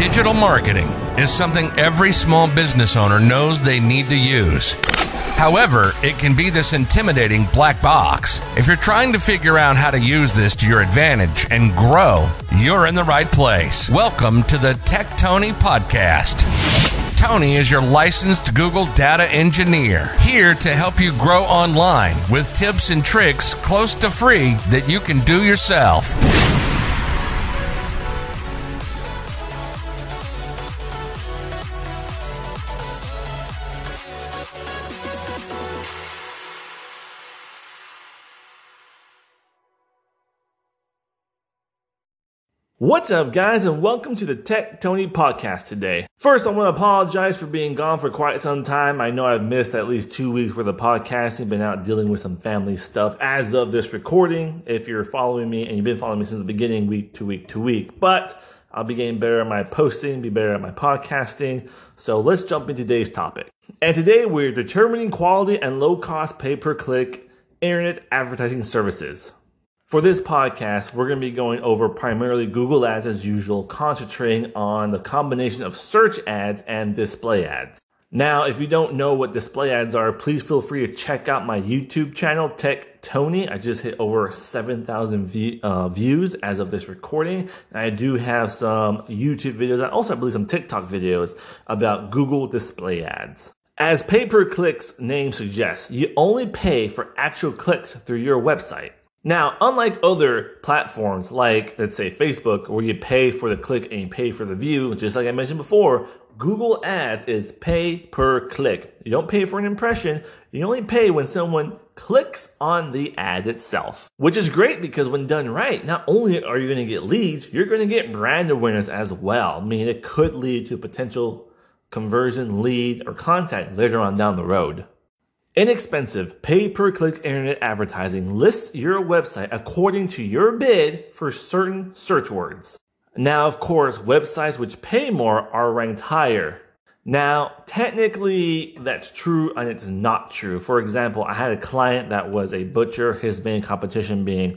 Digital marketing is something every small business owner knows they need to use. However, it can be this intimidating black box. If you're trying to figure out how to use this to your advantage and grow, you're in the right place. Welcome to the Tech Tony Podcast. Tony is your licensed Google data engineer, here to help you grow online with tips and tricks close to free that you can do yourself. What's up, guys, and welcome to the Tech Tony podcast today. First, I want to apologize for being gone for quite some time. I know I've missed at least two weeks worth of podcasting, been out dealing with some family stuff as of this recording. If you're following me and you've been following me since the beginning, week to week to week, but I'll be getting better at my posting, be better at my podcasting. So let's jump into today's topic. And today we're determining quality and low cost pay per click internet advertising services. For this podcast, we're going to be going over primarily Google Ads as usual, concentrating on the combination of search ads and display ads. Now, if you don't know what display ads are, please feel free to check out my YouTube channel, Tech Tony. I just hit over 7,000 view, uh, views as of this recording. And I do have some YouTube videos and also, I believe, some TikTok videos about Google display ads. As pay per clicks name suggests, you only pay for actual clicks through your website. Now, unlike other platforms like, let's say, Facebook, where you pay for the click and you pay for the view, just like I mentioned before, Google Ads is pay per click. You don't pay for an impression, you only pay when someone clicks on the ad itself, which is great because when done right, not only are you going to get leads, you're going to get brand awareness as well. I mean, it could lead to potential conversion, lead, or contact later on down the road. Inexpensive pay per click internet advertising lists your website according to your bid for certain search words. Now, of course, websites which pay more are ranked higher. Now, technically, that's true and it's not true. For example, I had a client that was a butcher, his main competition being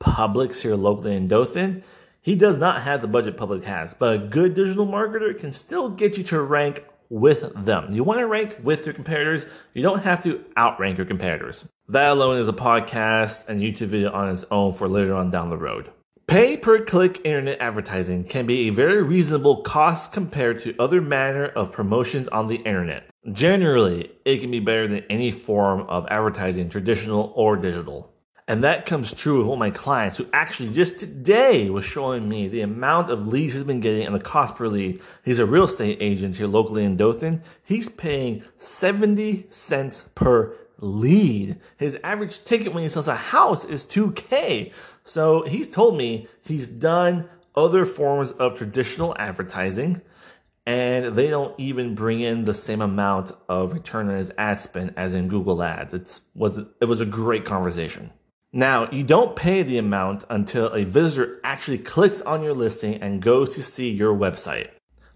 Publix here locally in Dothan. He does not have the budget Publix has, but a good digital marketer can still get you to rank with them. You want to rank with your competitors. You don't have to outrank your competitors. That alone is a podcast and YouTube video on its own for later on down the road. Pay per click internet advertising can be a very reasonable cost compared to other manner of promotions on the internet. Generally, it can be better than any form of advertising, traditional or digital. And that comes true with one of my clients who actually just today was showing me the amount of leads he's been getting and the cost per lead. He's a real estate agent here locally in Dothan. He's paying 70 cents per lead. His average ticket when he sells a house is 2K. So he's told me he's done other forms of traditional advertising and they don't even bring in the same amount of return on his ad spend as in Google Ads. It's was it was a great conversation. Now, you don't pay the amount until a visitor actually clicks on your listing and goes to see your website.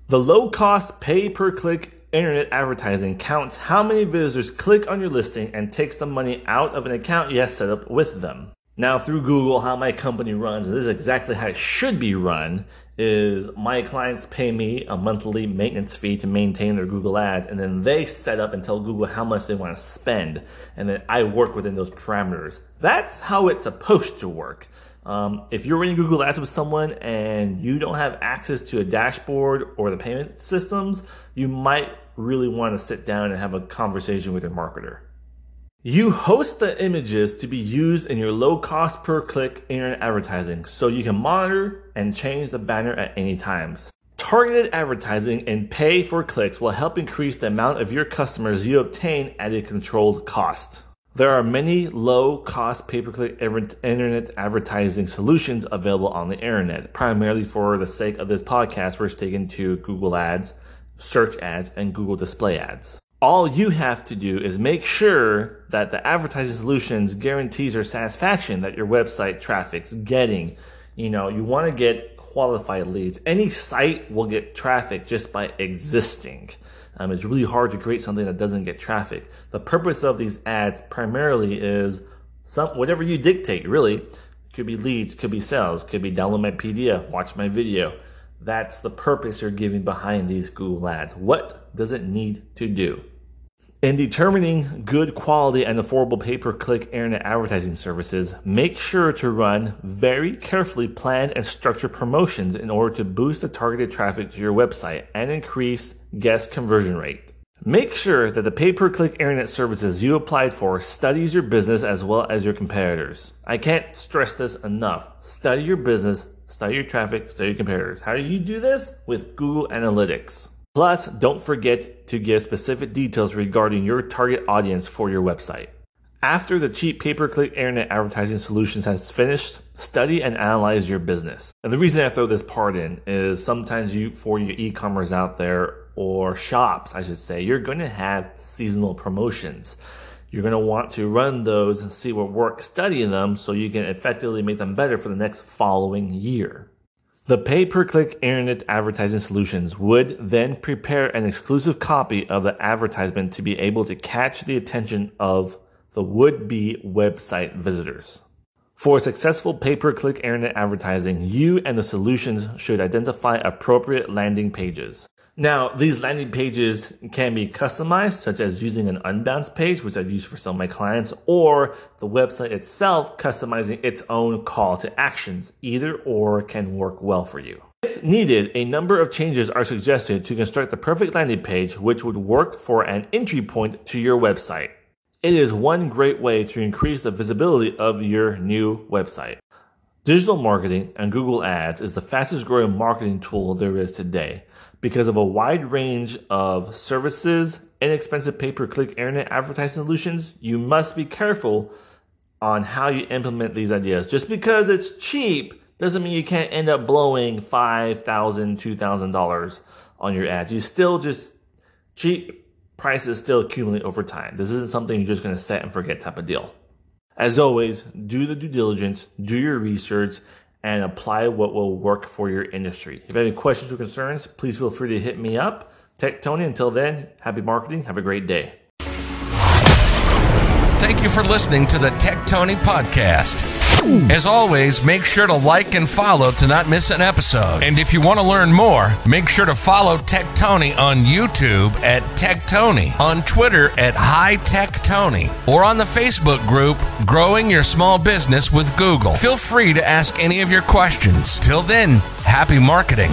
The low cost pay per click internet advertising counts how many visitors click on your listing and takes the money out of an account you have set up with them. Now through Google, how my company runs, this is exactly how it should be run, is my clients pay me a monthly maintenance fee to maintain their Google ads, and then they set up and tell Google how much they want to spend, and then I work within those parameters. That's how it's supposed to work. Um, if you're running Google Ads with someone and you don't have access to a dashboard or the payment systems, you might really want to sit down and have a conversation with your marketer. You host the images to be used in your low cost per click internet advertising so you can monitor and change the banner at any times. Targeted advertising and pay for clicks will help increase the amount of your customers you obtain at a controlled cost. There are many low cost pay per click internet advertising solutions available on the internet. Primarily for the sake of this podcast, we're sticking to Google Ads, search ads, and Google display ads all you have to do is make sure that the advertising solutions guarantees your satisfaction that your website traffic's getting. You know, you want to get qualified leads. Any site will get traffic just by existing. Um, it's really hard to create something that doesn't get traffic. The purpose of these ads primarily is some whatever you dictate. Really, could be leads, could be sales, could be download my PDF, watch my video. That's the purpose you're giving behind these Google ads. What does it need to do? In determining good quality and affordable pay per click internet advertising services, make sure to run very carefully planned and structured promotions in order to boost the targeted traffic to your website and increase guest conversion rate. Make sure that the pay per click internet services you applied for studies your business as well as your competitors. I can't stress this enough. Study your business, study your traffic, study your competitors. How do you do this? With Google Analytics. Plus, don't forget to give specific details regarding your target audience for your website. After the cheap pay per click internet advertising solutions has finished, study and analyze your business. And the reason I throw this part in is sometimes you, for your e commerce out there, or shops, I should say, you're going to have seasonal promotions. You're going to want to run those and see what works, study them so you can effectively make them better for the next following year. The pay per click internet advertising solutions would then prepare an exclusive copy of the advertisement to be able to catch the attention of the would be website visitors. For successful pay per click internet advertising, you and the solutions should identify appropriate landing pages. Now, these landing pages can be customized, such as using an unbounce page, which I've used for some of my clients, or the website itself customizing its own call to actions. Either or can work well for you. If needed, a number of changes are suggested to construct the perfect landing page, which would work for an entry point to your website. It is one great way to increase the visibility of your new website. Digital marketing and Google Ads is the fastest growing marketing tool there is today because of a wide range of services, inexpensive pay per click internet advertising solutions. You must be careful on how you implement these ideas. Just because it's cheap doesn't mean you can't end up blowing $5,000, $2,000 on your ads. You still just cheap prices still accumulate over time. This isn't something you're just to set and forget type of deal. As always, do the due diligence, do your research, and apply what will work for your industry. If you have any questions or concerns, please feel free to hit me up. Tech Tony, until then, happy marketing. Have a great day. Thank you for listening to the Tech Tony podcast. As always, make sure to like and follow to not miss an episode. And if you want to learn more, make sure to follow Tech Tony on YouTube at Tech Tony, on Twitter at High Tech Tony, or on the Facebook group Growing Your Small Business with Google. Feel free to ask any of your questions. Till then, happy marketing.